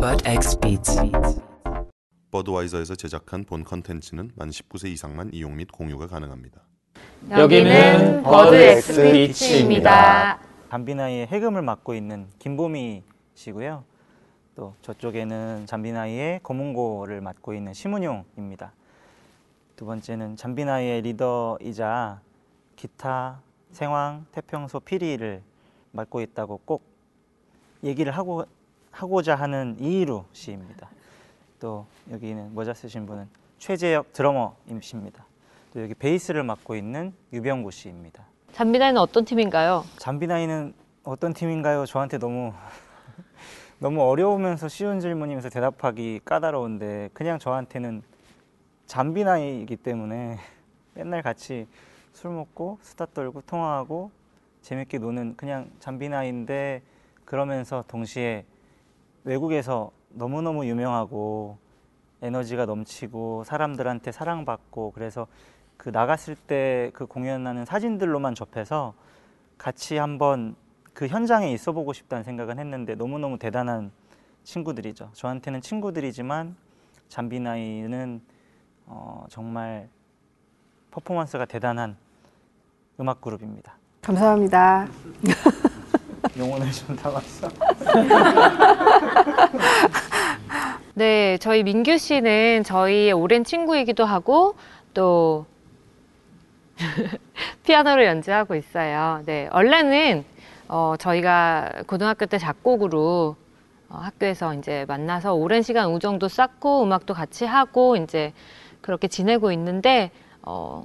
Bud X Beats. 버드와이저에서 제작한 본 컨텐츠는 만 19세 이상만 이용 및 공유가 가능합니다. 여기는 Bud X Beats입니다. 잠비나이의 해금을 맡고 있는 김보미 씨고요. 또 저쪽에는 잠비나이의 거문고를 맡고 있는 심은용입니다. 두 번째는 잠비나이의 리더이자 기타, 생황, 태평소, 피리를 맡고 있다고 꼭 얘기를 하고 하고자 하는 이희루 씨입니다. 또 여기는 모자 쓰신 분은 최재혁 드러머임십니다. 또 여기 베이스를 맡고 있는 유병구 씨입니다. 잠비나이는 어떤 팀인가요? 잠비나이는 어떤 팀인가요? 저한테 너무 너무 어려우면서 쉬운 질문이면서 대답하기 까다로운데 그냥 저한테는 잠비나이이기 때문에 맨날 같이 술 먹고 수다 떨고 통화하고 재밌게 노는 그냥 잠비나이인데 그러면서 동시에 외국에서 너무너무 유명하고 에너지가 넘치고 사람들한테 사랑받고 그래서 그 나갔을 때 그 공연하는 사진들로만 접해서 같이 한번 그 현장에 있어 보고 싶다는 생각은 했는데 너무너무 대단한 친구들이죠. 저한테는 친구들이지만 잠비나이는 어, 정말 퍼포먼스가 대단한 음악 그룹입니다. 감사합니다. 용언을 좀 담았어. 네, 저희 민규 씨는 저희의 오랜 친구이기도 하고 또 피아노를 연주하고 있어요. 네, 원래는 어, 저희가 고등학교 때 작곡으로 어, 학교에서 이제 만나서 오랜 시간 우정도 쌓고 음악도 같이 하고 이제 그렇게 지내고 있는데 어,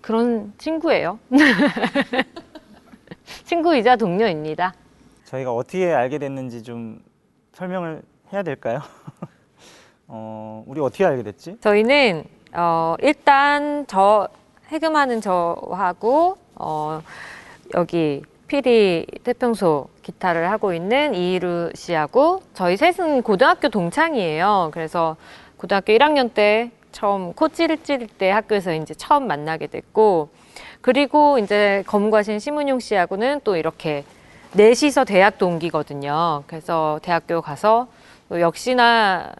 그런 친구예요. 친구이자 동료입니다. 저희가 어떻게 알게 됐는지 좀 설명을 해야 될까요? 어, 우리 어떻게 알게 됐지? 저희는 어, 일단 저 해금하는 저하고 어, 여기 피리 태평소 기타를 하고 있는 이희루 씨하고 저희 셋은 고등학교 동창이에요. 그래서 고등학교 1학년 때 처음 코 찌를 찌를 때 학교에서 이제 처음 만나게 됐고 그리고 이제 검과신 심은용 씨하고는 또 이렇게 넷이서 대학 동기거든요. 그래서 대학교 가서 또 역시나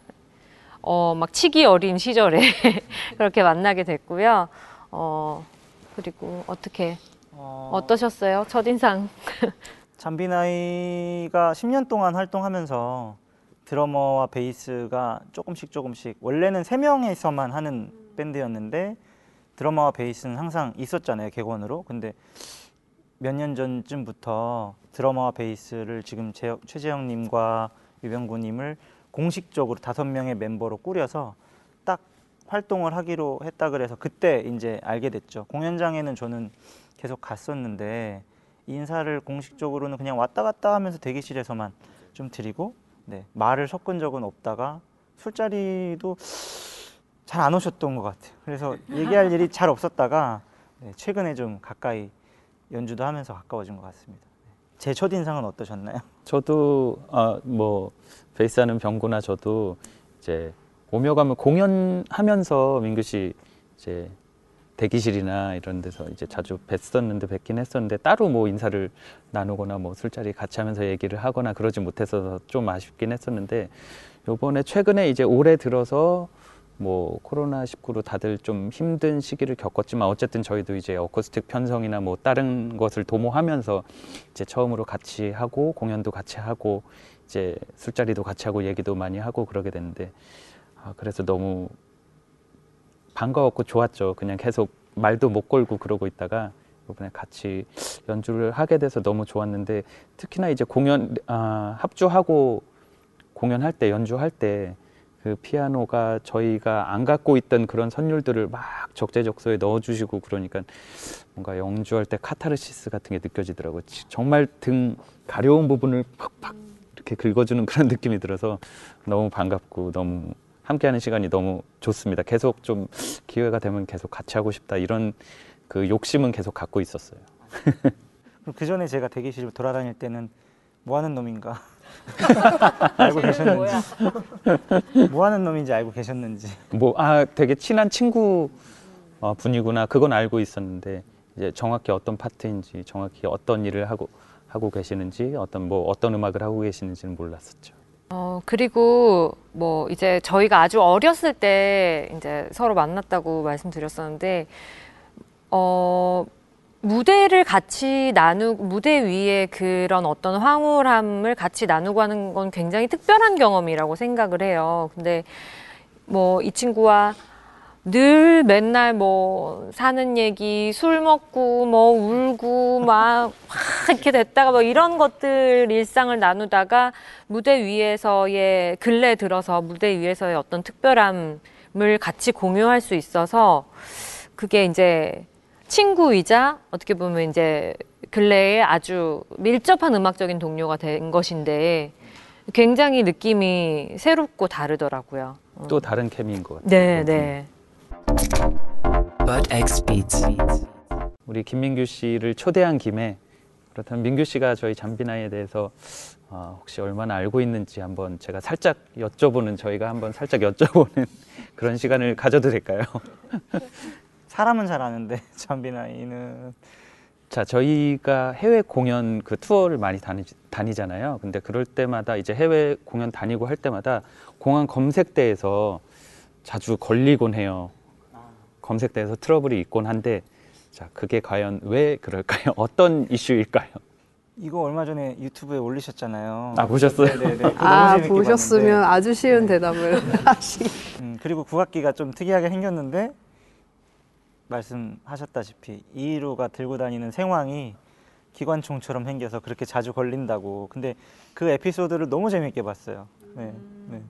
어, 막 치기 어린 시절에 그렇게 만나게 됐고요. 어, 그리고 어떻게 어, 어떠셨어요? 첫인상. 잠비 나이가 10년 동안 활동하면서 드러머와 베이스가 조금씩 조금씩 원래는 세명이서만 하는 밴드였는데 드러머와 베이스는 항상 있었잖아요 객원으로. 근데 몇 년 전쯤부터 드러머와 베이스를 지금 재- 최재형님과 유병구님을 공식적으로 다섯 명의 멤버로 꾸려서 딱 활동을 하기로 했다 그래서 그때 이제 알게 됐죠. 공연장에는 저는 계속 갔었는데 인사를 공식적으로는 그냥 왔다 갔다 하면서 대기실에서만 좀 드리고 네, 말을 섞은 적은 없다가 술자리도 잘 안 오셨던 것 같아요. 그래서 얘기할 일이 잘 없었다가 네, 최근에 좀 가까이 연주도 하면서 가까워진 것 같습니다. 네. 제 첫인상은 어떠셨나요? 저도 아, 뭐 베이스하는 병구나 저도 이제 오며 가면 공연하면서 민규 씨 이제 대기실이나 이런 데서 이제 자주 뵀었는데 뵙긴 했었는데 따로 뭐 인사를 나누거나 뭐 술자리 같이 하면서 얘기를 하거나 그러지 못해서 좀 아쉽긴 했었는데 요번에 최근에 이제 올해 들어서 뭐 코로나 19로 다들 좀 힘든 시기를 겪었지만 어쨌든 저희도 이제 어쿠스틱 편성이나 뭐 다른 것을 도모하면서 이제 처음으로 같이 하고 공연도 같이 하고 이제 술자리도 같이 하고 얘기도 많이 하고 그러게 됐는데 아 그래서 너무 반가웠고 좋았죠. 그냥 계속 말도 못 걸고 그러고 있다가 이번에 같이 연주를 하게 돼서 너무 좋았는데 특히나 이제 공연 아, 합주하고 공연할 때 연주할 때 그 피아노가 저희가 안 갖고 있던 그런 선율들을 막 적재적소에 넣어주시고 그러니까 뭔가 연주할 때 카타르시스 같은 게 느껴지더라고요. 지- 정말 등 가려운 부분을 팍팍 이렇게 긁어주는 그런 느낌이 들어서 너무 반갑고 너무 함께하는 시간이 너무 좋습니다. 계속 좀 기회가 되면 계속 같이 하고 싶다 이런 그 욕심은 계속 갖고 있었어요. 그 전에 제가 대기실 돌아다닐 때는 뭐 하는 놈인가 알고 계셨는지 뭐 하는 놈인지 알고 계셨는지 뭐 아 되게 친한 친구 어, 분이구나 그건 알고 있었는데 이제 정확히 어떤 파트인지 정확히 어떤 일을 하고 하고 계시는지 어떤 뭐 어떤 음악을 하고 계시는지는 몰랐었죠. 어, 그리고 뭐 이제 저희가 아주 어렸을 때 이제 서로 만났다고 말씀드렸었는데, 어, 무대를 같이 나누고, 무대 위에 그런 어떤 황홀함을 같이 나누고 하는 건 굉장히 특별한 경험이라고 생각을 해요. 근데 뭐 이 친구와 늘 맨날 뭐 사는 얘기, 술 먹고 뭐 울고 막, 막 이렇게 됐다가 뭐 이런 것들 일상을 나누다가 무대 위에서의 근래 들어서 무대 위에서의 어떤 특별함을 같이 공유할 수 있어서 그게 이제 친구이자 어떻게 보면 이제 근래에 아주 밀접한 음악적인 동료가 된 것인데 굉장히 느낌이 새롭고 다르더라고요. 또 다른 케미인 것 같아요. 네, 네. Bud X Beats. 우리 김민규 씨를 초대한 김에 그렇다면 민규 씨가 저희 잠비나이에 대해서 어, 혹시 얼마나 알고 있는지 한번 제가 살짝 여쭤보는 저희가 한번 살짝 여쭤보는 그런 시간을 가져도 될까요? 사람은 잘 아는데 잠비나이는 자, 저희가 해외 공연 그 투어를 많이 다니, 다니잖아요. 근데 그럴 때마다 이제 해외 공연 다니고 할 때마다 공항 검색대에서 자주 걸리곤 해요. 검색대에서 트러블이 있곤 한데 자, 그게 과연 왜 그럴까요? 어떤 이슈일까요? 이거 얼마 전에 유튜브에 올리셨잖아요. 아, 보셨어요? 네네네. 그거 너무 아 보셨으면 봤는데. 아주 쉬운 대답을 하시. 음, 그리고 국악기가 좀 특이하게 생겼는데 말씀하셨다시피 이루가 들고 다니는 생황이 기관총처럼 생겨서 그렇게 자주 걸린다고. 근데 그 에피소드를 너무 재밌게 봤어요. 네, 네.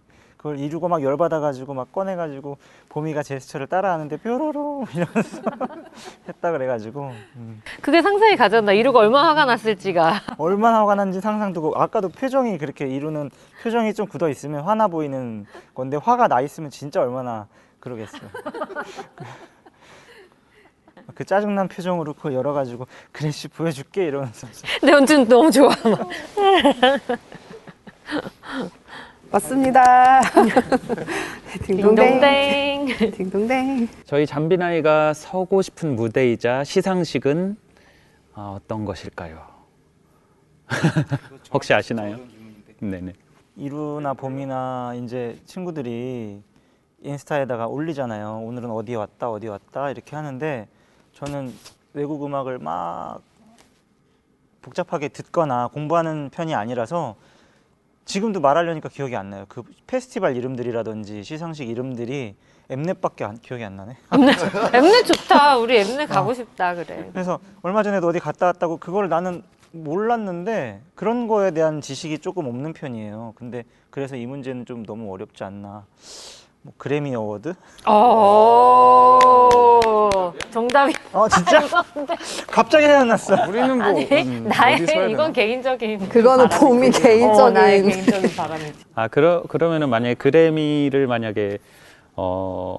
그걸 이루가 막 열받아가지고 막 꺼내가지고 보미가 제스처를 따라하는데 뾰로로 이러면서 했다 그래가지고 음. 그게 상상이 가잖아. 이루가 얼마나 화가 났을지가. 얼마나 화가 난지 상상되고 아까도 표정이 그렇게 이루는 표정이 좀 굳어 있으면 화나 보이는 건데 화가 나 있으면 진짜 얼마나 그러겠어요. 그 짜증난 표정으로 그거 열어가지고 그래 씨 보여줄게 이러면서 근데 연준 너무 좋아. 막. 맞습니다. 딩동댕. 딩동댕. 딩동댕. 저희 잠비나이가 서고 싶은 무대이자 시상식은 아, 어떤 것일까요? 혹시 아시나요? 네네. 이루나 봄이나 이제 친구들이 인스타에다가 올리잖아요. 오늘은 어디 왔다 어디 왔다 이렇게 하는데 저는 외국 음악을 막 복잡하게 듣거나 공부하는 편이 아니라서 지금도 말하려니까 기억이 안 나요. 그 페스티벌 이름들이라든지 시상식 이름들이 엠넷밖에 안, 기억이 안 나네. 엠넷 좋다. 우리 엠넷 가고 싶다. 그래. 그래서 얼마 전에도 어디 갔다 왔다고 그걸 나는 몰랐는데 그런 거에 대한 지식이 조금 없는 편이에요. 근데 그래서 이 문제는 좀 너무 어렵지 않나. 뭐 그래미 어워드? 어. 정답이 어 진짜? 갑자기 생각났어. 우리는 뭐 아니 음, 나의 어디 서야 되나? 이건 개인적인 그거는 보미 어, 나의 개인적인. 개인적인 바람이지. 아 그러 그러면은 만약에 그래미를 만약에 어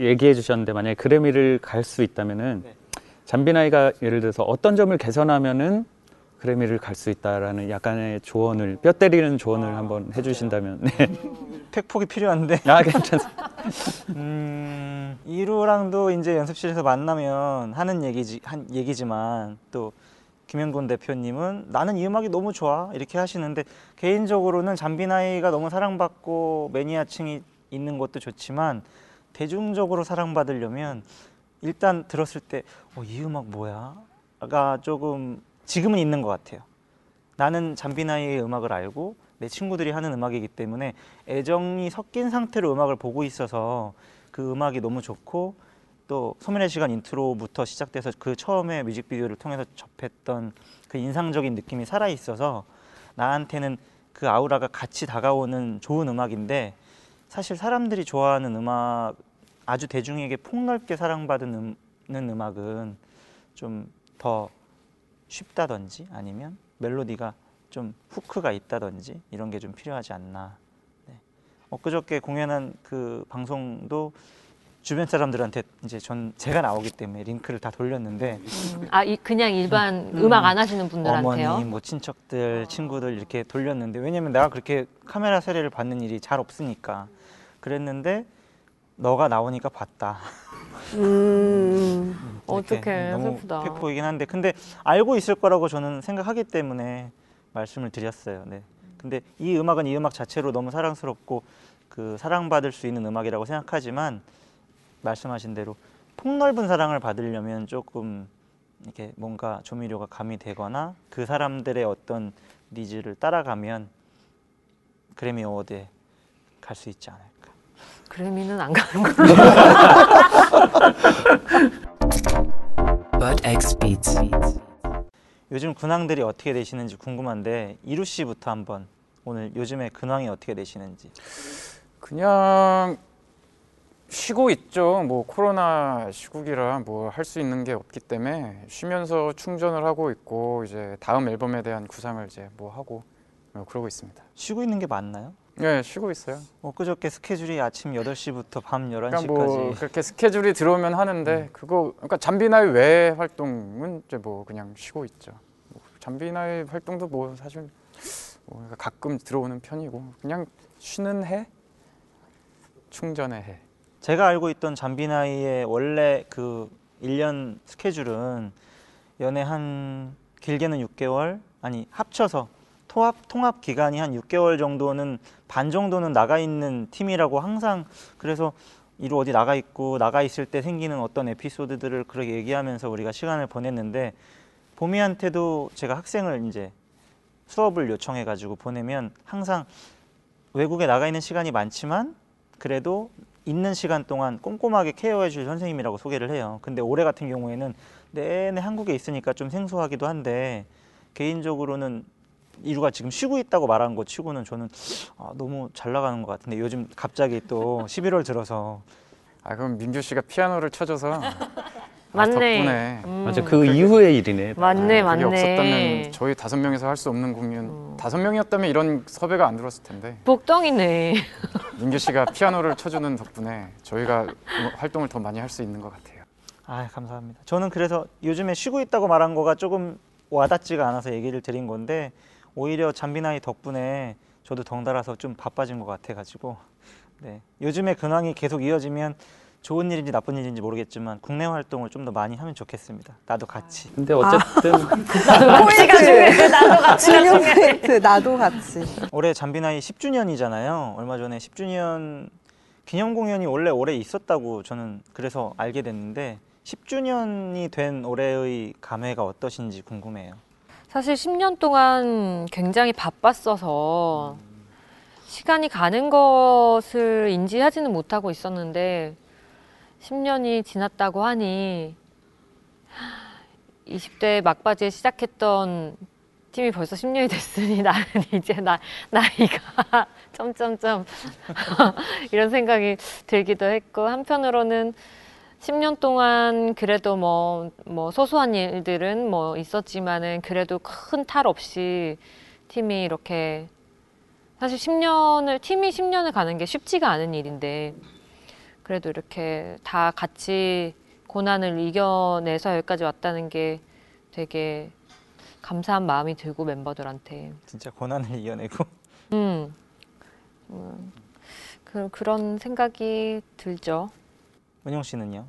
얘기해 주셨는데 만약에 그래미를 갈 수 있다면은 네. 잠비나이가 예를 들어서 어떤 점을 개선하면은 그래미를 갈 수 있다라는 약간의 조언을 뼈 때리는 조언을 한번 해주신다면 네. 팩폭이 필요한데. 아 괜찮습니다. 음, 이루랑도 이제 연습실에서 만나면 하는 얘기지 한 얘기지만 또 김영곤 대표님은 나는 이 음악이 너무 좋아 이렇게 하시는데 개인적으로는 잠비나이가 너무 사랑받고 매니아층이 있는 것도 좋지만 대중적으로 사랑받으려면 일단 들었을 때 어, 이 음악 뭐야?가 조금 지금은 있는 것 같아요. 나는 잠비나이의 음악을 알고 내 친구들이 하는 음악이기 때문에 애정이 섞인 상태로 음악을 보고 있어서 그 음악이 너무 좋고 또 소멸의 시간 인트로부터 시작돼서 그 처음에 뮤직비디오를 통해서 접했던 그 인상적인 느낌이 살아 있어서 나한테는 그 아우라가 같이 다가오는 좋은 음악인데 사실 사람들이 좋아하는 음악 아주 대중에게 폭넓게 사랑받는 음, 음악은 좀더 쉽다든지 아니면 멜로디가 좀 후크가 있다든지 이런 게 좀 필요하지 않나. 네. 엊그저께 공연한 그 방송도 주변 사람들한테 이제 전 제가 나오기 때문에 링크를 다 돌렸는데 아, 이, 그냥 일반 음. 악안 하시는 분들한테요? 어머니, 뭐 친척들, 친구들 이렇게 돌렸는데 왜냐면 내가 그렇게 카메라 세례를 받는 일이 잘 없으니까 그랬는데 너가 나오니까 봤다. 음. 어떡해, 너무 슬프다. 팩폭이긴 한데 근데 알고 있을 거라고 저는 생각하기 때문에 말씀을 드렸어요. 네. 근데 이 음악은 이 음악 자체로 너무 사랑스럽고 그 사랑받을 수 있는 음악이라고 생각하지만 말씀하신 대로 폭넓은 사랑을 받으려면 조금 이렇게 뭔가 조미료가 가미되거나 그 사람들의 어떤 니즈를 따라가면 그래미 어워드에 갈 수 있지 않을까. 그래미는 안 가는 걸로. But X Beats. 요즘 근황들이 어떻게 되시는지 궁금한데 일우 씨부터 한번 오늘 요즘에 근황이 어떻게 되시는지. 그냥 쉬고 있죠. 뭐 코로나 시국이라 뭐 할 수 있는 게 없기 때문에 쉬면서 충전을 하고 있고 이제 다음 앨범에 대한 구상을 이제 뭐 하고 뭐 그러고 있습니다. 쉬고 있는 게 맞나요? 네, 쉬고 있어요. 엊그저께 스케줄이 아침 8시부터 밤 그러니까 11시까지 뭐 그렇게 스케줄이 들어오면 하는데 그거 그러니까 잠비나이 외 활동은 이제 뭐 그냥 쉬고 있죠. 뭐 잠비나이 활동도 뭐 사실 뭐 가끔 들어오는 편이고 그냥 쉬는 해, 충전의 해. 제가 알고 있던 잠비나이의 원래 그 1년 스케줄은 연애 한 길게는 6개월 아니 합쳐서 통합 통합 기간이 한 6개월 정도는 반 정도는 나가 있는 팀이라고 항상 그래서 이루 어디 나가 있고 나가 있을 때 생기는 어떤 에피소드들을 그렇게 얘기하면서 우리가 시간을 보냈는데 보미한테도 제가 학생을 이제 수업을 요청해 가지고 보내면 항상 외국에 나가 있는 시간이 많지만 그래도 있는 시간 동안 꼼꼼하게 케어해 줄 선생님이라고 소개를 해요. 근데 올해 같은 경우에는 내내 한국에 있으니까 좀 생소하기도 한데 개인적으로는 이루가 지금 쉬고 있다고 말한 거 치고는 저는 아, 너무 잘 나가는 것 같은데 요즘 갑자기 또 11월 들어서 아 그럼 민규 씨가 피아노를 쳐줘서 아, 맞네. 덕분에 음, 맞아 그 이후의 일이네. 맞네, 아, 그게 맞네. 없었다면 저희 다섯 명에서 할 수 없는 공연 음. 다섯 명이었다면 이런 섭외가 안 들었을 텐데 복덩이네. 민규 씨가 피아노를 쳐주는 덕분에 저희가 음- 활동을 더 많이 할 수 있는 것 같아요. 아 감사합니다. 저는 그래서 요즘에 쉬고 있다고 말한 거가 조금 와닿지가 않아서 얘기를 드린 건데 오히려 잠비나이 덕분에 저도 덩달아서 좀 바빠진 것 같아가지고 네 요즘에 근황이 계속 이어지면 좋은 일인지 나쁜 일인지 모르겠지만 국내 활동을 좀 더 많이 하면 좋겠습니다. 나도 같이. 근데 어쨌든 포인트가 중요해. 나도 같이 중요 포인트 나도 같이. 올해 잠비나이 10주년이잖아요. 얼마 전에 10주년 기념 공연이 원래 올해 있었다고 저는 그래서 알게 됐는데 10주년이 된 올해의 감회가 어떠신지 궁금해요. 사실 10년 동안 굉장히 바빴어서 시간이 가는 것을 인지하지는 못하고 있었는데 10년이 지났다고 하니 20대 막바지에 시작했던 팀이 벌써 10년이 됐으니 나는 이제 나, 나이가 점점점 이런 생각이 들기도 했고 한편으로는 10년 동안 그래도 뭐, 뭐 소소한 일들은 뭐 있었지만은 그래도 큰 탈 없이 팀이 이렇게 사실 10년을 팀이 10년을 가는 게 쉽지가 않은 일인데 그래도 이렇게 다 같이 고난을 이겨내서 여기까지 왔다는 게 되게 감사한 마음이 들고 멤버들한테. 진짜 고난을 이겨내고. 음, 음. 그, 그런 생각이 들죠. 은영 씨는요?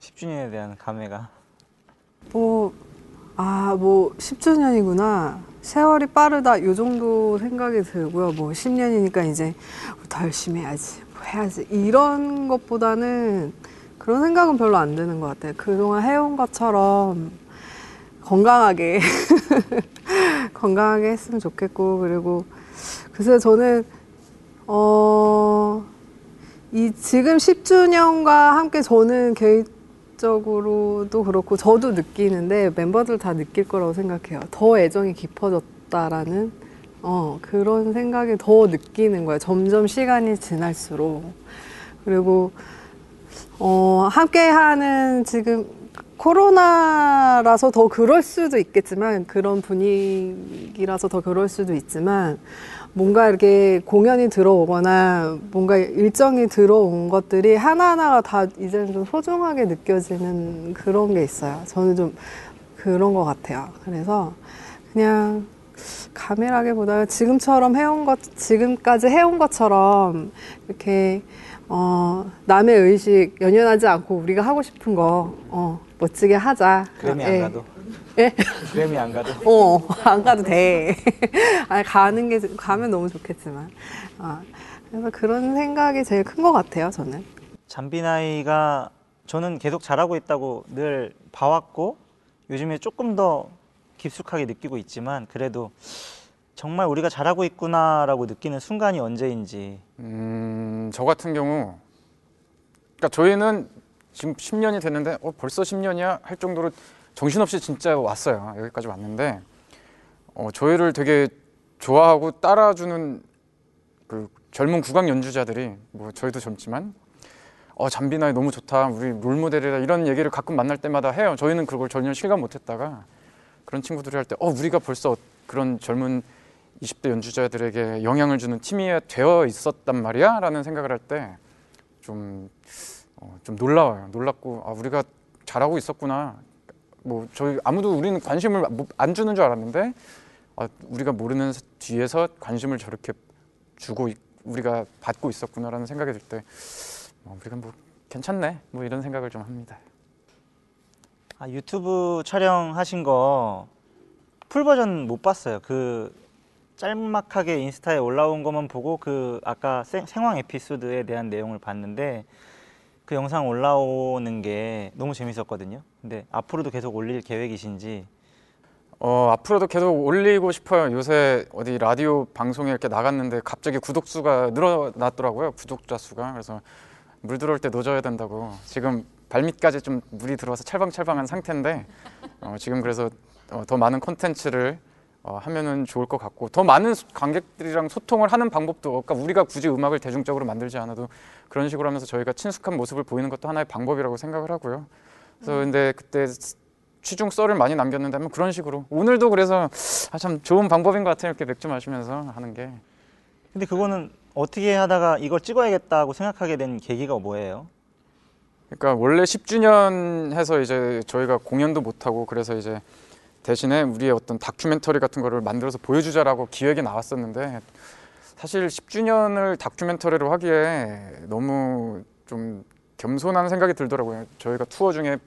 10주년에 대한 감회가 뭐, 아, 뭐, 10주년이구나. 세월이 빠르다. 요 정도 생각이 들고요. 뭐, 10년이니까 이제 더 열심히 해야지. 뭐 해야지. 이런 것보다는 그런 생각은 별로 안 드는 것 같아요. 그동안 해온 것처럼 건강하게, 건강하게 했으면 좋겠고, 그리고 글쎄요, 저는, 어, 이 지금 10주년과 함께 저는 개인적으로도 그렇고 저도 느끼는데 멤버들 다 느낄 거라고 생각해요. 더 애정이 깊어졌다라는 어, 그런 생각이 더 느끼는 거예요. 점점 시간이 지날수록. 그리고 어, 함께 하는 지금 코로나라서 더 그럴 수도 있겠지만 그런 분위기라서 더 그럴 수도 있지만 뭔가 이렇게 공연이 들어오거나 뭔가 일정이 들어온 것들이 하나하나가 다 이제는 좀 소중하게 느껴지는 그런 게 있어요. 저는 좀 그런 것 같아요. 그래서 그냥 감이라기보다 지금처럼 해온 것, 지금까지 해온 것처럼 이렇게 어, 남의 의식 연연하지 않고 우리가 하고 싶은 거 어, 멋지게 하자. 그램이 예. 안 가도. 예? 그램이 안 가도. 어, 안 가도 돼. 아니, 가는 게, 가면 너무 좋겠지만. 아, 그래서 그런 생각이 제일 큰 것 같아요, 저는. 잠비나이가 저는 계속 잘하고 있다고 늘 봐왔고 요즘에 조금 더 깊숙하게 느끼고 있지만 그래도 정말 우리가 잘하고 있구나라고 느끼는 순간이 언제인지 음, 저 같은 경우, 그러니까 저희는 지금 10년이 됐는데, 어, 벌써 10년이야? 할 정도로 정신없이 진짜 왔어요. 여기까지 왔는데, 어, 저희를 되게 좋아하고 따라주는 그 젊은 국악 연주자들이, 뭐 저희도 젊지만, 어, 잠비나이 너무 좋다. 우리 롤 모델이다. 이런 얘기를 가끔 만날 때마다 해요. 저희는 그걸 전혀 실감 못 했다가, 그런 친구들이 할 때, 어, 우리가 벌써 그런 젊은 20대 연주자들에게 영향을 주는 팀이 되어 있었단 말이야? 라는 생각을 할 때좀 어, 좀 놀라워요. 놀랍고 아 우리가 잘하고 있었구나. 뭐 저희 아무도 우리는 관심을 못- 안 주는 줄 알았는데 아, 우리가 모르는 사- 뒤에서 관심을 저렇게 주고 있- 우리가 받고 있었구나라는 생각이 들때 어, 우리가 뭐 괜찮네. 뭐 이런 생각을 좀 합니다. 아, 유튜브 촬영하신 거 풀 버전 못 봤어요. 그 짤막하게 인스타에 올라온 것만 보고 그 아까 생, 생황 에피소드에 대한 내용을 봤는데 그 영상 올라오는 게 너무 재밌었거든요. 근데 앞으로도 계속 올릴 계획이신지 어, 앞으로도 계속 올리고 싶어요. 요새 어디 라디오 방송에 이렇게 나갔는데 갑자기 구독 수가 늘어났더라고요. 구독자 수가. 그래서 물 들어올 때 노져야 된다고. 지금 발밑까지 좀 물이 들어와서 찰방찰방한 상태인데 어, 지금 그래서 어, 더 많은 콘텐츠를 어, 하면은 좋을 것 같고 더 많은 소- 관객들이랑 소통을 하는 방법도 그러니까 우리가 굳이 음악을 대중적으로 만들지 않아도 그런 식으로 하면서 저희가 친숙한 모습을 보이는 것도 하나의 방법이라고 생각을 하고요. 그래서 근데 그때 취중 썰을 많이 남겼는데 한번 그런 식으로 오늘도 그래서 아, 참 좋은 방법인 것 같아요 이렇게 맥주 마시면서 하는 게 근데 그거는 어떻게 하다가 이걸 찍어야겠다고 생각하게 된 계기가 뭐예요? 그러니까 원래 10주년 해서 이제 저희가 공연도 못 하고 그래서 이제 대신에 우리의 어떤 다큐멘터리 같은 거를 만들어서 보여주자라고 기획이 나왔었는데 사실 10주년을 다큐멘터리로 하기에 너무 좀 겸손한 생각이 들더라고요. 저희가 투어 중에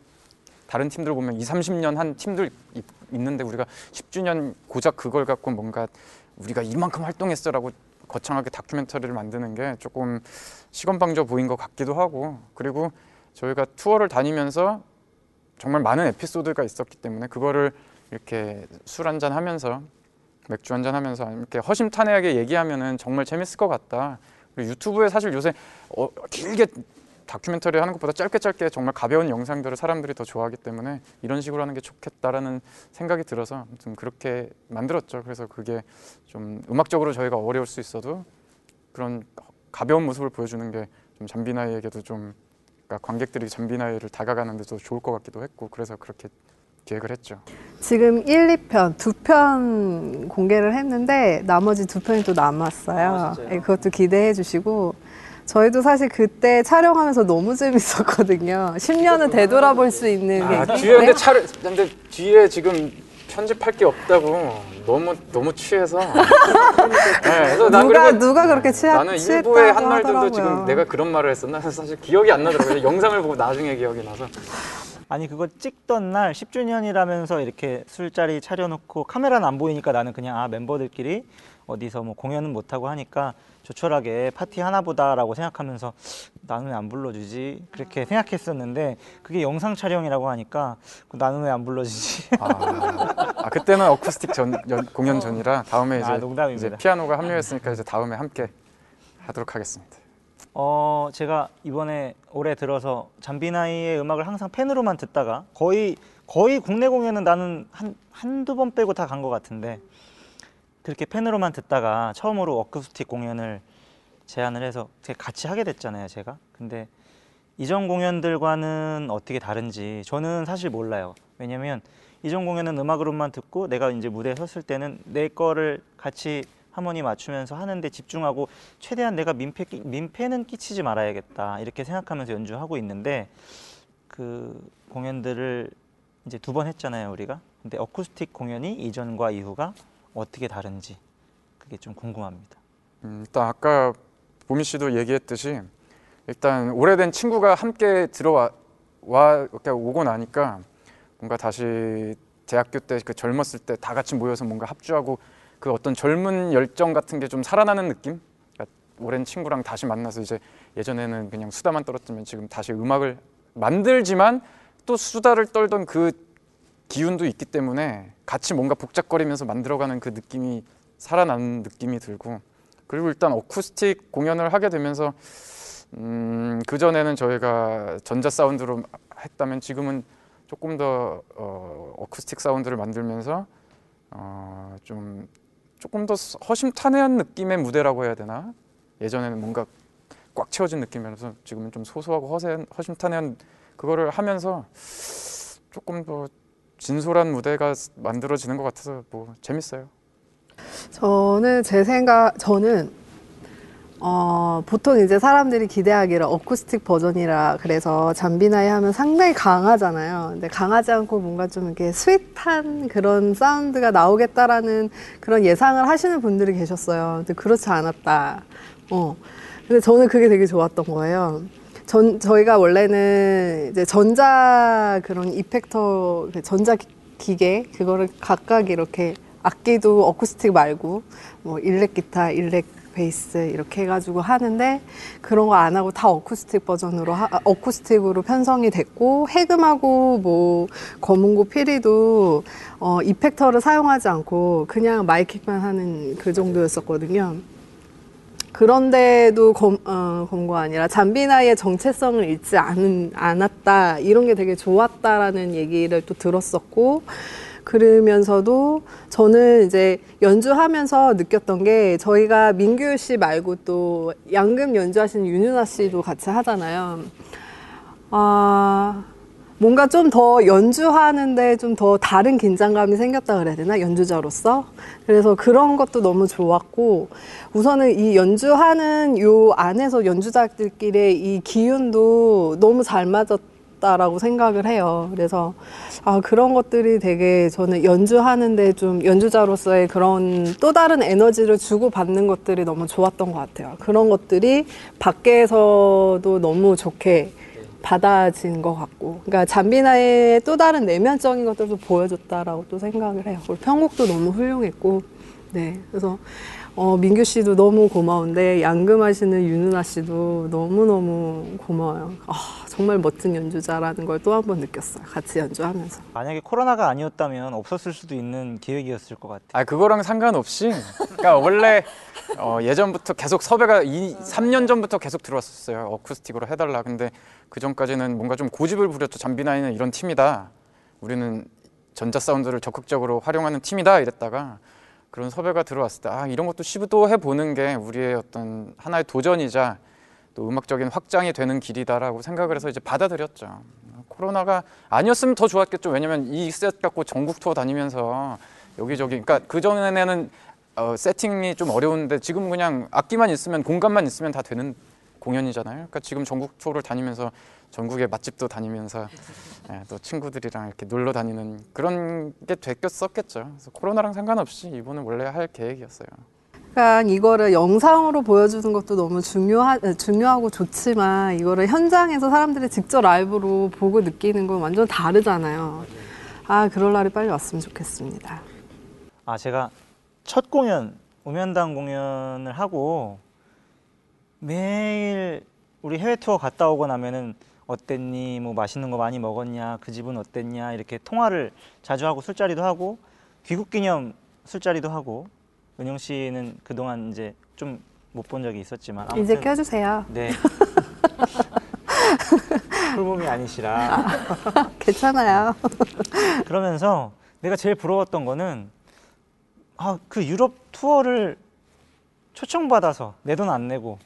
다른 팀들 보면 2, 30년 한 팀들 있- 있는데 우리가 10주년 고작 그걸 갖고 뭔가 우리가 이만큼 활동했어라고 거창하게 다큐멘터리를 만드는 게 조금 시건방져 보인 것 같기도 하고 그리고 저희가 투어를 다니면서 정말 많은 에피소드가 있었기 때문에 그거를 이렇게 술 한잔 하면서 맥주 한잔 하면서 이렇게 허심탄회하게 얘기하면은 정말 재밌을 것 같다. 유튜브에 사실 요새 어, 길게 다큐멘터리 하는 것보다 짧게 짧게 정말 가벼운 영상들을 사람들이 더 좋아하기 때문에 이런 식으로 하는 게 좋겠다라는 생각이 들어서 좀 그렇게 만들었죠. 그래서 그게 좀 음악적으로 저희가 어려울 수 있어도 그런 가벼운 모습을 보여주는 게 좀 잠비나이에게도 좀 그러니까 관객들이 잠비나이를 다가가는 데도 좋을 것 같기도 했고 그래서 그렇게 기획을 했죠. 지금 1, 2편, 두 편 공개를 했는데 나머지 두 편이 또 남았어요. 예, 그것도 기대해 주시고 저희도 사실 그때 촬영하면서 너무 재밌었거든요. 10년은 되돌아볼 수 있는 아, 계기. 뒤에 근데 네? 차를 근데 뒤에 지금 편집할 게 없다고 너무 너무 취해서. 네, 그래서 난 누가 그리고 누가 그렇게 취하, 나는 취했다고 일부의 한 말들도 하더라고요. 지금 내가 그런 말을 했었나 사실 기억이 안 나더라고요. 영상을 보고 나중에 기억이 나서. 아니 그거 찍던 날 10주년이라면서 이렇게 술자리 차려놓고 카메라는 안 보이니까 나는 그냥 아 멤버들끼리 어디서 뭐 공연은 못 하고 하니까 조촐하게 파티 하나 보다라고 생각하면서 나는 왜 안 불러주지? 그렇게 생각했었는데 그게 영상 촬영이라고 하니까 나는 왜 안 불러주지? 아, 아, 그때는 어쿠스틱 전 연- 공연 전이라 다음에 이제 아. 이제 피아노가 합류했으니까 이제 다음에 함께 하도록 하겠습니다. 어 제가 이번에 올해 들어서 잠비나이의 음악을 항상 팬으로만 듣다가 거의 거의 국내 공연은 나는 한 한두 번 빼고 다 간 것 같은데 그렇게 팬으로만 듣다가 처음으로 어쿠스틱 공연을 제안을 해서 같이 하게 됐잖아요 제가. 근데 이전 공연들과는 어떻게 다른지 저는 사실 몰라요. 왜냐면 이전 공연은 음악으로만 듣고 내가 이제 무대에 섰을 때는 내 거를 같이 하모니 맞추면서 하는데 집중하고 최대한 내가 민폐 끼- 민폐는 끼치지 말아야겠다 이렇게 생각하면서 연주하고 있는데 그 공연들을 이제 두 번 했잖아요 우리가. 근데 어쿠스틱 공연이 이전과 이후가 어떻게 다른지 그게 좀 궁금합니다. 음, 일단 아까 보미 씨도 얘기했듯이 일단 오래된 친구가 함께 들어와 와 오고 나니까 뭔가 다시 대학교 때 그 젊었을 때 다 같이 모여서 뭔가 합주하고 그 어떤 젊은 열정 같은 게 좀 살아나는 느낌? 그러니까 오랜 친구랑 다시 만나서 이제 예전에는 그냥 수다만 떨었지만 지금 다시 음악을 만들지만 또 수다를 떨던 그 기운도 있기 때문에 같이 뭔가 복잡거리면서 만들어가는 그 느낌이 살아나는 느낌이 들고 그리고 일단 어쿠스틱 공연을 하게 되면서 음, 그 전에는 저희가 전자 사운드로 했다면 지금은 조금 더 어, 어쿠스틱 사운드를 만들면서 어, 좀 조금 더 허심탄회한 느낌의 무대라고 해야 되나? 예전에는 뭔가 꽉 채워진 느낌이라서 지금은 좀 소소하고 허세, 허심탄회한 그거를 하면서 조금 더 진솔한 무대가 만들어지는 것 같아서 뭐 재밌어요. 저는 제 생각 저는 어, 보통 이제 사람들이 기대하기를 어쿠스틱 버전이라 그래서 잠비나이 하면 상당히 강하잖아요. 근데 강하지 않고 뭔가 좀 이렇게 스윗한 그런 사운드가 나오겠다라는 그런 예상을 하시는 분들이 계셨어요. 근데 그렇지 않았다. 어. 근데 저는 그게 되게 좋았던 거예요. 전, 저희가 원래는 이제 전자 그런 이펙터, 그 전자 기- 기계, 그거를 각각 이렇게 악기도 어쿠스틱 말고 뭐 일렉 기타, 일렉 베이스 이렇게 해가지고 하는데 그런 거 안 하고 다 어쿠스틱 버전으로 하, 아, 어쿠스틱으로 편성이 됐고 해금하고 뭐 검은고 피리도 어, 이펙터를 사용하지 않고 그냥 마이킹만 하는 그 정도였었거든요. 그런데도 검, 어, 검거 아니라 잠비나이의 정체성을 잃지 않은, 않았다 이런 게 되게 좋았다라는 얘기를 또 들었었고 그러면서도 저는 이제 연주하면서 느꼈던 게 저희가 민규 씨 말고 또 양금 연주하시는 윤유나 씨도 같이 하잖아요. 아, 뭔가 좀 더 연주하는데 좀 더 다른 긴장감이 생겼다 그래야 되나? 연주자로서. 그래서 그런 것도 너무 좋았고, 우선은 이 연주하는 요 안에서 연주자들끼리의 이 기운도 너무 잘 맞았다라고 생각을 해요. 그래서, 아, 그런 것들이 되게 저는 연주하는데 좀 연주자로서의 그런 또 다른 에너지를 주고 받는 것들이 너무 좋았던 것 같아요. 그런 것들이 밖에서도 너무 좋게 받아진 것 같고, 그러니까 잠비나의 또 다른 내면적인 것들도 보여줬다라고 또 생각을 해요. 그리고 편곡도 너무 훌륭했고, 네, 그래서 어, 민규 씨도 너무 고마운데 양금하시는 윤은아 씨도 너무 너무 고마워요. 아, 정말 멋진 연주자라는 걸 또 한 번 느꼈어요. 같이 연주하면서. 만약에 코로나가 아니었다면 없었을 수도 있는 기획이었을 것 같아요. 아 그거랑 상관없이 그러니까 원래 어, 예전부터 계속 섭외가 이 3년 전부터 계속 들어왔었어요 어쿠스틱으로 해달라 근데 그 전까지는 뭔가 좀 고집을 부렸죠 잠비나이는 이런 팀이다 우리는 전자 사운드를 적극적으로 활용하는 팀이다 이랬다가 그런 섭외가 들어왔을 때 아 이런 것도 시도해 보는 게 우리의 어떤 하나의 도전이자 또 음악적인 확장이 되는 길이다라고 생각을 해서 이제 받아들였죠. 코로나가 아니었으면 더 좋았겠죠. 왜냐면 이 셋 갖고 전국 투어 다니면서 여기저기 그러니까 그 전에는 어, 세팅이 좀 어려운데 지금 그냥 악기만 있으면 공간만 있으면 다 되는 공연이잖아요. 그러니까 지금 전국 투어를 다니면서 전국의 맛집도 다니면서 예, 또 친구들이랑 이렇게 놀러 다니는 그런 게 됐었겠죠. 그래서 코로나랑 상관없이 이번은 원래 할 계획이었어요. 그러니까 이거를 영상으로 보여주는 것도 너무 중요하, 중요하고 좋지만 이거를 현장에서 사람들이 직접 라이브로 보고 느끼는 건 완전 다르잖아요. 아, 그럴 날이 빨리 왔으면 좋겠습니다. 아 제가 첫 공연 우면당 공연을 하고 매일 우리 해외 투어 갔다 오고 나면은 어땠니 뭐 맛있는 거 많이 먹었냐 그 집은 어땠냐 이렇게 통화를 자주 하고 술자리도 하고 귀국 기념 술자리도 하고 은영 씨는 그동안 이제 좀 못 본 적이 있었지만 이제 껴주세요. 네 풀몸이 아니시라 괜찮아요. 그러면서 내가 제일 부러웠던 거는 아 그 유럽 투어를 초청받아서 내 돈 안 내고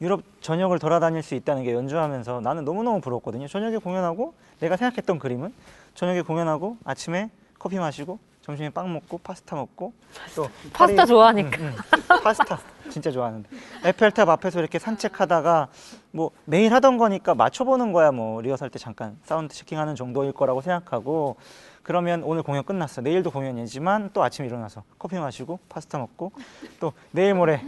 유럽 전역을 돌아다닐 수 있다는 게 연주하면서 나는 너무너무 부러웠거든요. 저녁에 공연하고 내가 생각했던 그림은 저녁에 공연하고 아침에 커피 마시고 점심에 빵 먹고 파스타 먹고 또 파스타 파리- 좋아하니까. 응, 응. 파스타 진짜 좋아하는데. 에펠탑 앞에서 이렇게 산책하다가 뭐 매일 하던 거니까 맞춰보는 거야. 뭐 리허설 때 잠깐 sound checking하는 정도일 거라고 생각하고 그러면 오늘 공연 끝났어. 내일도 공연이지만 또 아침에 일어나서 커피 마시고 파스타 먹고 또 내일 모레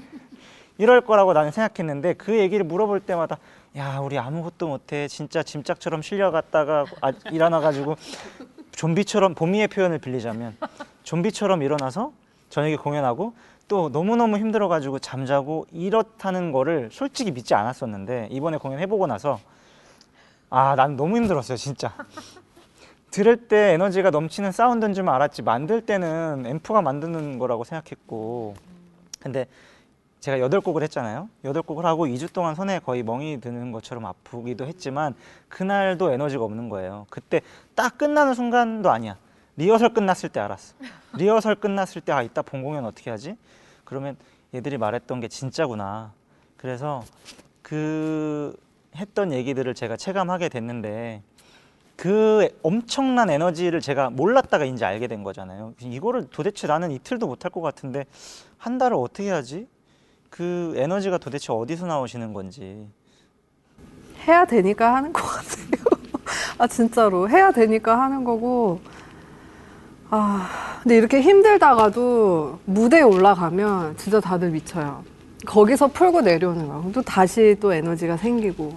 이럴 거라고 나는 생각했는데 그 얘기를 물어볼 때마다 야 우리 아무것도 못해. 진짜 짐짝처럼 실려갔다가 아, 일어나가지고 좀비처럼 보미의 표현을 빌리자면 좀비처럼 일어나서 저녁에 공연하고 또 너무너무 힘들어가지고 잠자고 이렇다는 거를 솔직히 믿지 않았었는데 이번에 공연 해보고 나서 아 난 너무 힘들었어요 진짜. 들을 때 에너지가 넘치는 사운드인 줄 알았지 만들 때는 앰프가 만드는 거라고 생각했고. 근데 제가 여덟 곡을 했잖아요. 여덟 곡을 하고 2주 동안 손에 거의 멍이 드는 것처럼 아프기도 했지만 그날도 에너지가 없는 거예요. 그때 딱 끝나는 순간도 아니야. 리허설 끝났을 때 알았어. 리허설 끝났을 때 아 이따 본 공연 어떻게 하지? 그러면 얘들이 말했던 게 진짜구나. 그래서 그 했던 얘기들을 제가 체감하게 됐는데 그 엄청난 에너지를 제가 몰랐다가 이제 알게 된 거잖아요. 이거를 도대체 나는 이틀도 못할 것 같은데 한 달을 어떻게 하지? 그 에너지가 도대체 어디서 나오시는 건지. 해야 되니까 하는 것 같아요. 아 진짜로 해야 되니까 하는 거고. 아 근데 이렇게 힘들다가도 무대에 올라가면 진짜 다들 미쳐요. 거기서 풀고 내려오는 거야. 그럼 또 다시 또 에너지가 생기고.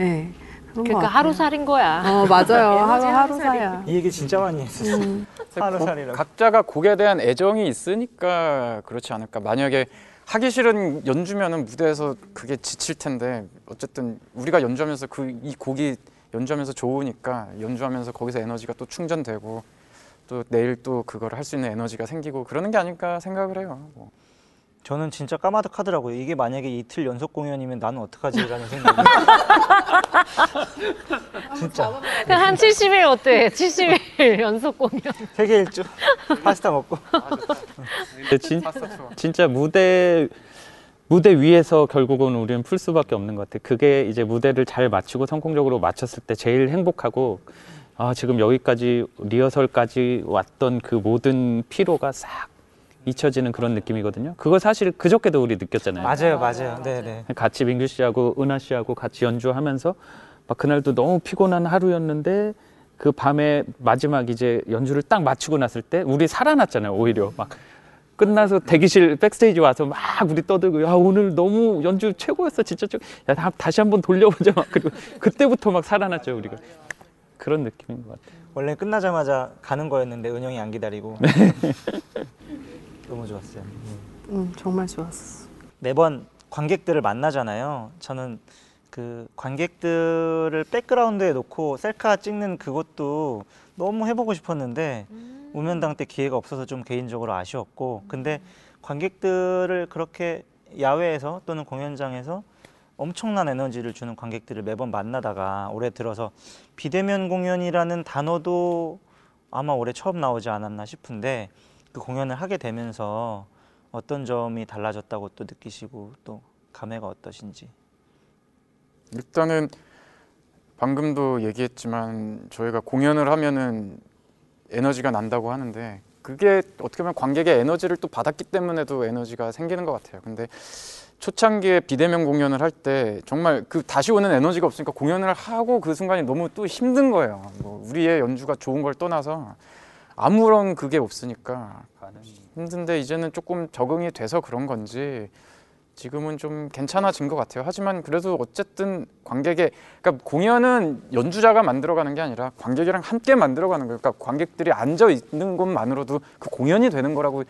예. 네, 그러니까. 하루살인 거야. 어 맞아요. 하루 하루사야. 이 얘기 진짜 많이 했었어. 음. 하루살이라고. 각자가 곡에 대한 애정이 있으니까 그렇지 않을까. 만약에 하기 싫은 연주면은 무대에서 그게 지칠 텐데 어쨌든 우리가 연주하면서 그 이 곡이 연주하면서 좋으니까 연주하면서 거기서 에너지가 또 충전되고 또 내일 또 그걸 할 수 있는 에너지가 생기고 그러는 게 아닐까 생각을 해요. 뭐. 저는 진짜 까마득하더라고요. 이게 만약에 이틀 연속 공연이면 나는 어떡하지라는 생각이. 진짜 한 70일 어때? 70일 연속 공연. 세계 일주 파스타 먹고. 근데 진, 진짜 무대 무대 위에서 결국은 우리는 풀 수밖에 없는 것 같아. 그게 이제 무대를 잘 마치고 성공적으로 마쳤을 때 제일 행복하고 아 지금 여기까지 리허설까지 왔던 그 모든 피로가 싹 잊혀지는 그런 느낌이거든요. 그거 사실 그저께도 우리 느꼈잖아요. 맞아요, 맞아요. 네, 네. 같이 민규 씨하고 은하 씨하고 같이 연주하면서 막 그날도 너무 피곤한 하루였는데 그 밤에 마지막 이제 연주를 딱 마치고 났을 때 우리 살아났잖아요 오히려 막 끝나서 대기실 백스테이지 와서 막 우리 떠들고 야 오늘 너무 연주 최고였어 진짜 좀- 야 다- 다시 한번 돌려보자 막 그리고 그때부터 막 살아났죠 우리가 그런 느낌인 것 같아요. 원래 끝나자마자 가는 거였는데 은영이 안 기다리고. 너무 좋았어요. 음 정말 좋았어. 매번 관객들을 만나잖아요. 저는 그 관객들을 백그라운드에 놓고 셀카 찍는 그것도 너무 해보고 싶었는데 우면당 때 기회가 없어서 좀 개인적으로 아쉬웠고 근데 관객들을 그렇게 야외에서 또는 공연장에서 엄청난 에너지를 주는 관객들을 매번 만나다가 올해 들어서 비대면 공연이라는 단어도 아마 올해 처음 나오지 않았나 싶은데 그 공연을 하게 되면서 어떤 점이 달라졌다고 또 느끼시고 또 감회가 어떠신지 일단은 방금도 얘기했지만 저희가 공연을 하면은 에너지가 난다고 하는데 그게 어떻게 보면 관객의 에너지를 또 받았기 때문에도 에너지가 생기는 것 같아요. 근데 초창기에 비대면 공연을 할 때 정말 그 다시 오는 에너지가 없으니까 공연을 하고 그 순간이 너무 또 힘든 거예요. 뭐 우리의 연주가 좋은 걸 떠나서 아무런 그게 없으니까 힘든데 이제는 조금 적응이 돼서 그런 건지 지금은 좀 괜찮아진 것 같아요. 하지만 그래도 어쨌든 관객의 그러니까 공연은 연주자가 만들어가는 게 아니라 관객이랑 함께 만들어가는 거예요. 그러니까 관객들이 앉아 있는 것만으로도 그 공연이 되는 거라고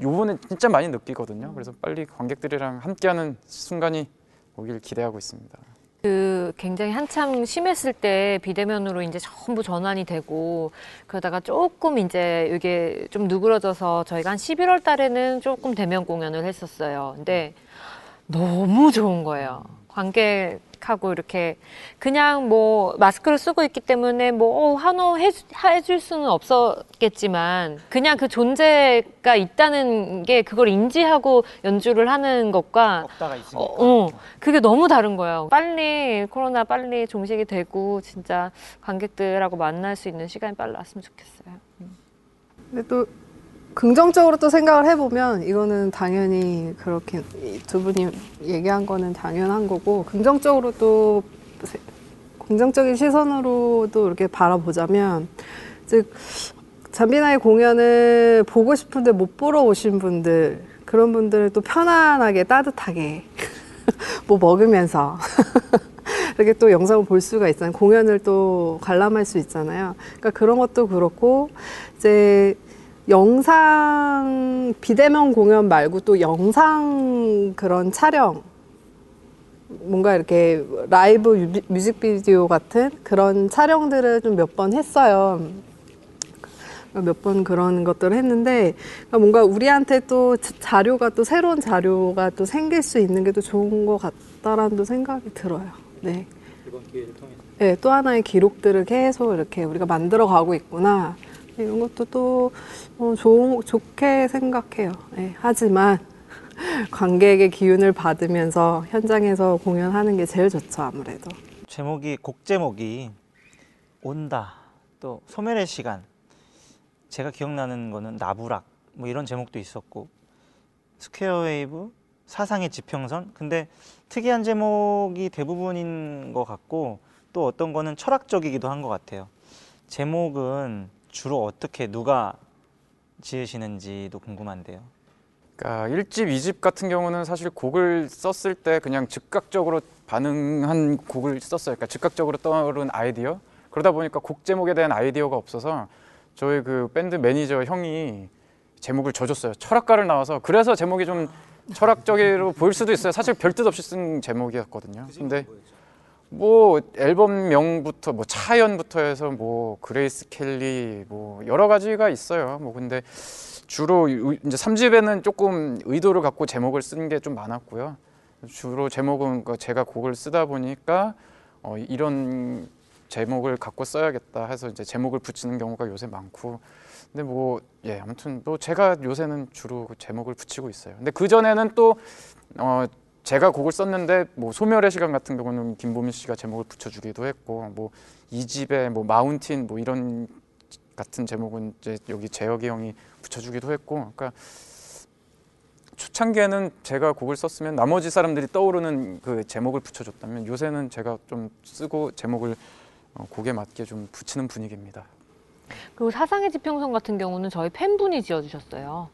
요번에 진짜 많이 느끼거든요. 그래서 빨리 관객들이랑 함께하는 순간이 오길 기대하고 있습니다. 그 굉장히 한참 심했을 때 비대면으로 이제 전부 전환이 되고 그러다가 조금 이제 이게 좀 누그러져서 저희가 한 11월 달에는 조금 대면 공연을 했었어요. 근데 너무 좋은 거예요. 관객하고 이렇게 그냥 뭐 마스크를 쓰고 있기 때문에 뭐 어, 환호해 주- 해줄 수는 없었겠지만 그냥 그 존재가 있다는 게 그걸 인지하고 연주를 하는 것과 없다가 있으니까 어, 어, 그게 너무 다른 거예요. 빨리 코로나 빨리 종식이 되고 진짜 관객들하고 만날 수 있는 시간이 빨리 왔으면 좋겠어요. 근데 또 긍정적으로 또 생각을 해보면 이거는 당연히 그렇게 이두 분이 얘기한 거는 당연한 거고 긍정적으로 또 세- 긍정적인 시선으로도 이렇게 바라보자면 즉 잠비나의 공연을 보고 싶은데 못 보러 오신 분들 그런 분들을 또 편안하게 따뜻하게 뭐 먹으면서 이렇게 또 영상을 볼 수가 있잖아요. 공연을 또 관람할 수 있잖아요. 그러니까 그런 것도 그렇고 이제 영상 비대면 공연 말고 또 영상 그런 촬영 뭔가 이렇게 라이브 뮤- 뮤직비디오 같은 그런 촬영들을 좀 몇 번 했어요. 몇 번 그런 것들을 했는데 그러니까 뭔가 우리한테 또 자- 자료가 또 새로운 자료가 또 생길 수 있는 게 또 좋은 것 같다라는 또 생각이 들어요. 네. 네, 또 하나의 기록들을 계속 이렇게 우리가 만들어 가고 있구나. 이런 것도 또 어, 좋은, 좋게 생각해요. 네, 하지만 관객의 기운을 받으면서 현장에서 공연하는 게 제일 좋죠, 아무래도. 제목이 곡 제목이 온다. 또 소멸의 시간. 제가 기억나는 거는 나부락. 뭐 이런 제목도 있었고 Square Wave 사상의 지평선. 근데 특이한 제목이 대부분인 것 같고 또 어떤 거는 철학적이기도 한 것 같아요. 제목은 주로 어떻게 누가 지으시는지도 궁금한데요 그러니까 1집, 2집 같은 경우는 사실 곡을 썼을 때 그냥 즉각적으로 반응한 곡을 썼어요. 그러니까 즉각적으로 떠오른 아이디어. 그러다 보니까 곡 제목에 대한 아이디어가 없어서 저희 그 밴드 매니저 형이 제목을 지어줬어요. 철학과를 나와서 그래서 제목이 좀 철학적으로 보일 수도 있어요. 사실 별 뜻 없이 쓴 제목이었거든요. 근데 뭐 앨범명부터 뭐 차연부터 해서 뭐 그레이스 켈리 뭐 여러 가지가 있어요. 뭐 근데 주로 의- 이제 3집에는 조금 의도를 갖고 제목을 쓴 게 좀 많았고요. 주로 제목은 그 제가 곡을 쓰다 보니까 어, 이런 제목을 갖고 써야겠다 해서 이제 제목을 붙이는 경우가 요새 많고 근데 뭐 예 아무튼 뭐 제가 요새는 주로 그 제목을 붙이고 있어요. 근데 그 전에는 또 어, 제가 곡을 썼는데 뭐 소멸의 시간 같은 경우는 김보민 씨가 제목을 붙여주기도 했고 뭐 이 집에 뭐 마운틴 뭐 이런 같은 제목은 이제 여기 재혁이 형이 붙여주기도 했고 그러니까 초창기에는 제가 곡을 썼으면 나머지 사람들이 떠오르는 그 제목을 붙여줬다면 요새는 제가 좀 쓰고 제목을 어, 곡에 맞게 좀 붙이는 분위기입니다. 그리고 사상의 지평선 같은 경우는 저희 팬분이 지어주셨어요.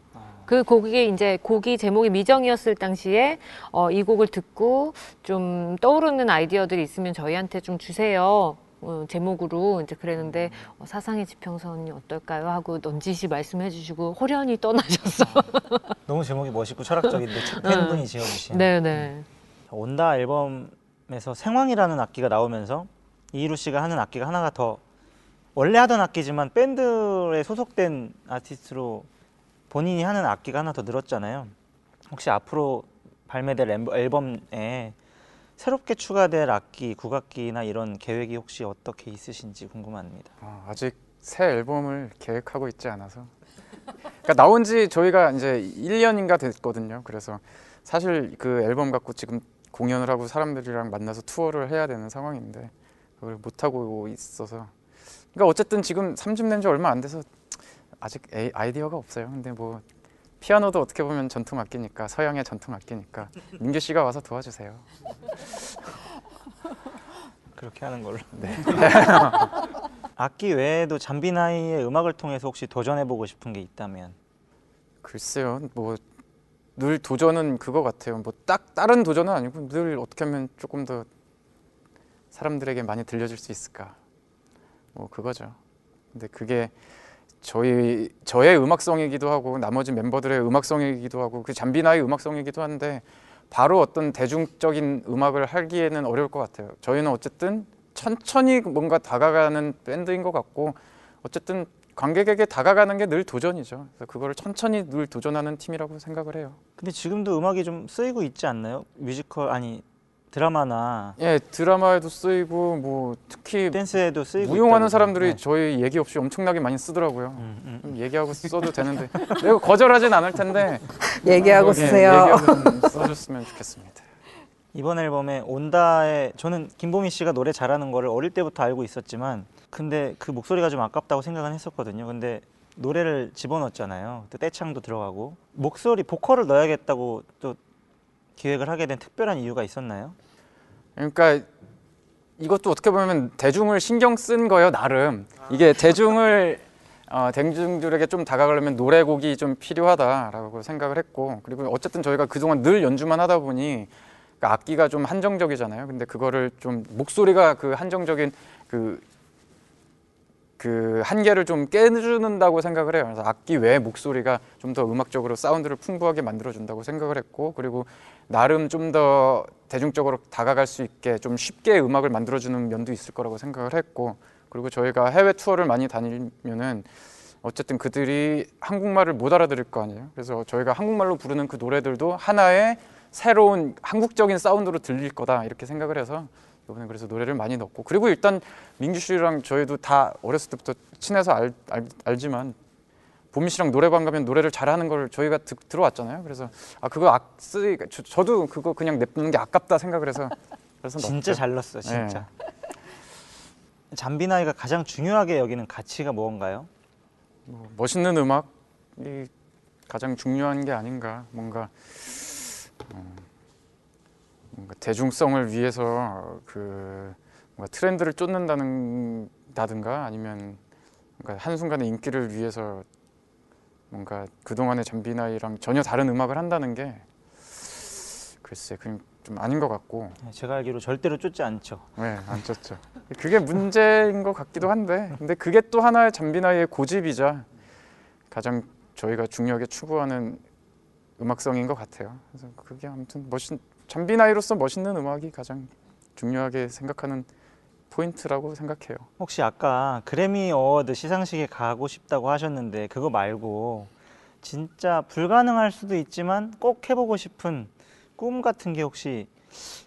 그 곡이 이제 곡이 제목이 미정이었을 당시에 어, 이 곡을 듣고 좀 떠오르는 아이디어들이 있으면 저희한테 좀 주세요. 어, 제목으로 이제 그랬는데 어, 사상의 지평선이 어떨까요? 하고 넌지시 말씀해 주시고 호련히 떠나셨어. 너무 제목이 멋있고 철학적인데 팬분이 지어주신 네네. 온다 앨범에서 생황이라는 악기가 나오면서 이희루 씨가 하는 악기가 하나가 더 원래 하던 악기지만 밴드에 소속된 아티스트로 본인이 하는 악기가 하나 더 늘었잖아요. 혹시 앞으로 발매될 앨범- 앨범에 새롭게 추가될 악기, 국악기나 이런 계획이 혹시 어떻게 있으신지 궁금합니다. 아, 아직 새 앨범을 계획하고 있지 않아서 그러니까 나온 지 저희가 이제 1년인가 됐거든요. 그래서 사실 그 앨범 갖고 지금 공연을 하고 사람들이랑 만나서 투어를 해야 되는 상황인데 그걸 못 하고 있어서 그러니까 어쨌든 지금 3집 낸 지 얼마 안 돼서 아직 아이디어가 없어요. 근데 뭐 피아노도 어떻게 보면 전통 악기니까 서양의 전통 악기니까 민규 씨가 와서 도와주세요. 그렇게 하는 걸로. 악기 외에도 잠비나이의 음악을 통해서 혹시 도전해보고 싶은 게 있다면 글쎄요, 뭐 늘 도전은 그거 같아요. 뭐 딱 다른 도전은 아니고 늘 어떻게 하면 조금 더 사람들에게 많이 들려줄 수 있을까. 뭐 그거죠. 근데 그게 저희 저의 음악성이기도 하고 나머지 멤버들의 음악성이기도 하고 그 잠비나의 음악성이기도 한데 바로 어떤 대중적인 음악을 하기에는 어려울 것 같아요. 저희는 어쨌든 천천히 뭔가 다가가는 밴드인 것 같고 어쨌든 관객에게 다가가는 게 늘 도전이죠. 그래서 그거를 천천히 늘 도전하는 팀이라고 생각을 해요. 근데 지금도 음악이 좀 쓰이고 있지 않나요? 뮤지컬 아니 드라마나 예, 드라마에도 쓰이고 뭐 특히 댄스에도 쓰이고 무용하는 사람들이 네. 저희 얘기 없이 엄청나게 많이 쓰더라고요. 음, 음. 좀 얘기하고 써도 되는데 내가 거절하진 않을 텐데 얘기하고 예, 쓰세요. 얘기하고 좀 써줬으면 좋겠습니다. 이번 앨범에 온다에 저는 김보미 씨가 노래 잘하는 거를 어릴 때부터 알고 있었지만 근데 그 목소리가 좀 아깝다고 생각은 했었거든요. 근데 노래를 집어넣었잖아요. 또 떼창도 들어가고 목소리 보컬을 넣어야겠다고 또 기획을 하게 된 특별한 이유가 있었나요? 그러니까 이것도 어떻게 보면 대중을 신경 쓴 거예요 나름 이게 대중을 어, 대중들에게 좀 다가가려면 노래곡이 좀 필요하다라고 생각을 했고 그리고 어쨌든 저희가 그동안 늘 연주만 하다 보니 그 악기가 좀 한정적이잖아요. 근데 그거를 좀 목소리가 그 한정적인 그, 그 한계를 좀 깨주는다고 생각을 해요. 그래서 악기 외에 목소리가 좀 더 음악적으로 사운드를 풍부하게 만들어준다고 생각을 했고 그리고 나름 좀 더 대중적으로 다가갈 수 있게 좀 쉽게 음악을 만들어주는 면도 있을 거라고 생각을 했고 그리고 저희가 해외 투어를 많이 다니면은 어쨌든 그들이 한국말을 못 알아들을 거 아니에요. 그래서 저희가 한국말로 부르는 그 노래들도 하나의 새로운 한국적인 사운드로 들릴 거다 이렇게 생각을 해서 이번에 그래서 노래를 많이 넣었고 그리고 일단 민규 씨랑 저희도 다 어렸을 때부터 친해서 알, 알, 알지만 보미 씨랑 노래방 가면 노래를 잘하는 걸 저희가 듣, 들어왔잖아요. 그래서 아 그거 악 쓰, 저, 저도 그거 그냥 냅두는 게 아깝다 생각을 해서 그래서 진짜 넣었죠. 잘 넣었어, 진짜. 잠비나이가 가장 중요하게 여기는 가치가 뭔가요? 뭐 멋있는 음악이 가장 중요한 게 아닌가 뭔가 어, 뭔가 대중성을 위해서 그 뭔가 트렌드를 쫓는다는 다든가 아니면 뭔가 한순간의 인기를 위해서 뭔가 그동안의 잠비나이랑 전혀 다른 음악을 한다는 게 글쎄 그좀 좀 아닌 것 같고 네, 제가 알기로 절대로 쫓지 않죠. 네, 안 쳤죠. 그게 문제인 것 같기도 한데, 근데 그게 또 하나의 잠비나이의 고집이자 가장 저희가 중요하게 추구하는 음악성인 것 같아요. 그래서 그게 아무튼 멋있 잠비나이로서 멋있는 음악이 가장 중요하게 생각하는 포인트라고 생각해요. 혹시 아까 그래미 어워드 시상식에 가고 싶다고 하셨는데 그거 말고 진짜 불가능할 수도 있지만 꼭 해보고 싶은 꿈 같은 게 혹시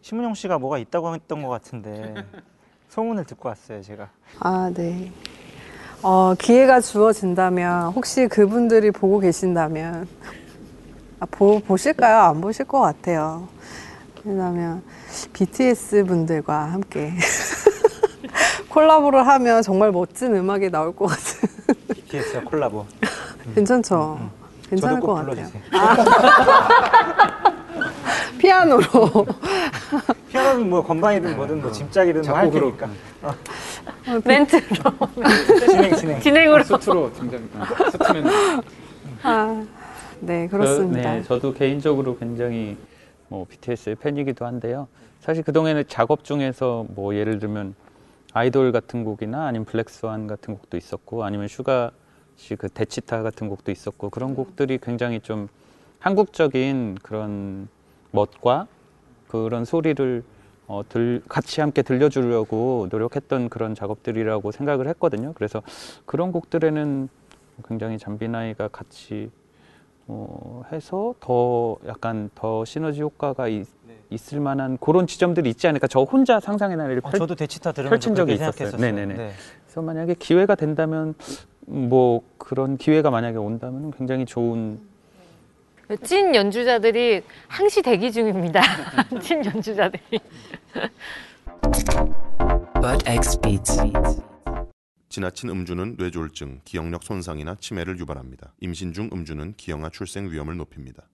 심은용 씨가 뭐가 있다고 했던 것 같은데 소문을 듣고 왔어요 제가. 아, 네. 어, 기회가 주어진다면 혹시 그분들이 보고 계신다면 아, 보, 보실까요? 안 보실 것 같아요. 왜냐면 BTS 분들과 함께 콜라보를 하면 정말 멋진 음악이 나올 것 같은 BTS와 콜라보. 괜찮죠? 괜찮을 저도 것꼭 같아요. 불러주세요. 피아노로 피아노는 뭐 건반이든 뭐든 뭐 짐짝이든 뭐할 테니까. 멘트로 진행 진행. 진행으로 수트로 등장. 수트는 아, 네 그렇습니다. 네, 저도 개인적으로 굉장히 뭐 BTS의 팬이기도 한데요. 사실 그동안에 작업 중에서 뭐 예를 들면 아이돌 같은 곡이나 아니면 Black Swan 같은 곡도 있었고 아니면 슈가 씨 그 대취타 같은 곡도 있었고 그런 곡들이 굉장히 좀 한국적인 그런 멋과 그런 소리를 어, 들, 같이 함께 들려주려고 노력했던 그런 작업들이라고 생각을 했거든요. 그래서 그런 곡들에는 굉장히 잠비나이가 같이 어, 해서 더 약간 더 시너지 효과가 있, 있을 만한 그런 지점들이 있지 않을까. 저 혼자 상상의 나래를 어, 펼, 저도 데치타 들으면서 펼친 적이 있었어요. 네네네. 네. 그래서 만약에 기회가 된다면 뭐 그런 기회가 만약에 온다면 굉장히 좋은 찐 연주자들이 항시 대기 중입니다. 찐 연주자들이. Bud X Beats. 지나친 음주는 뇌졸중, 기억력 손상이나 치매를 유발합니다. 임신 중 음주는 기형아 출생 위험을 높입니다.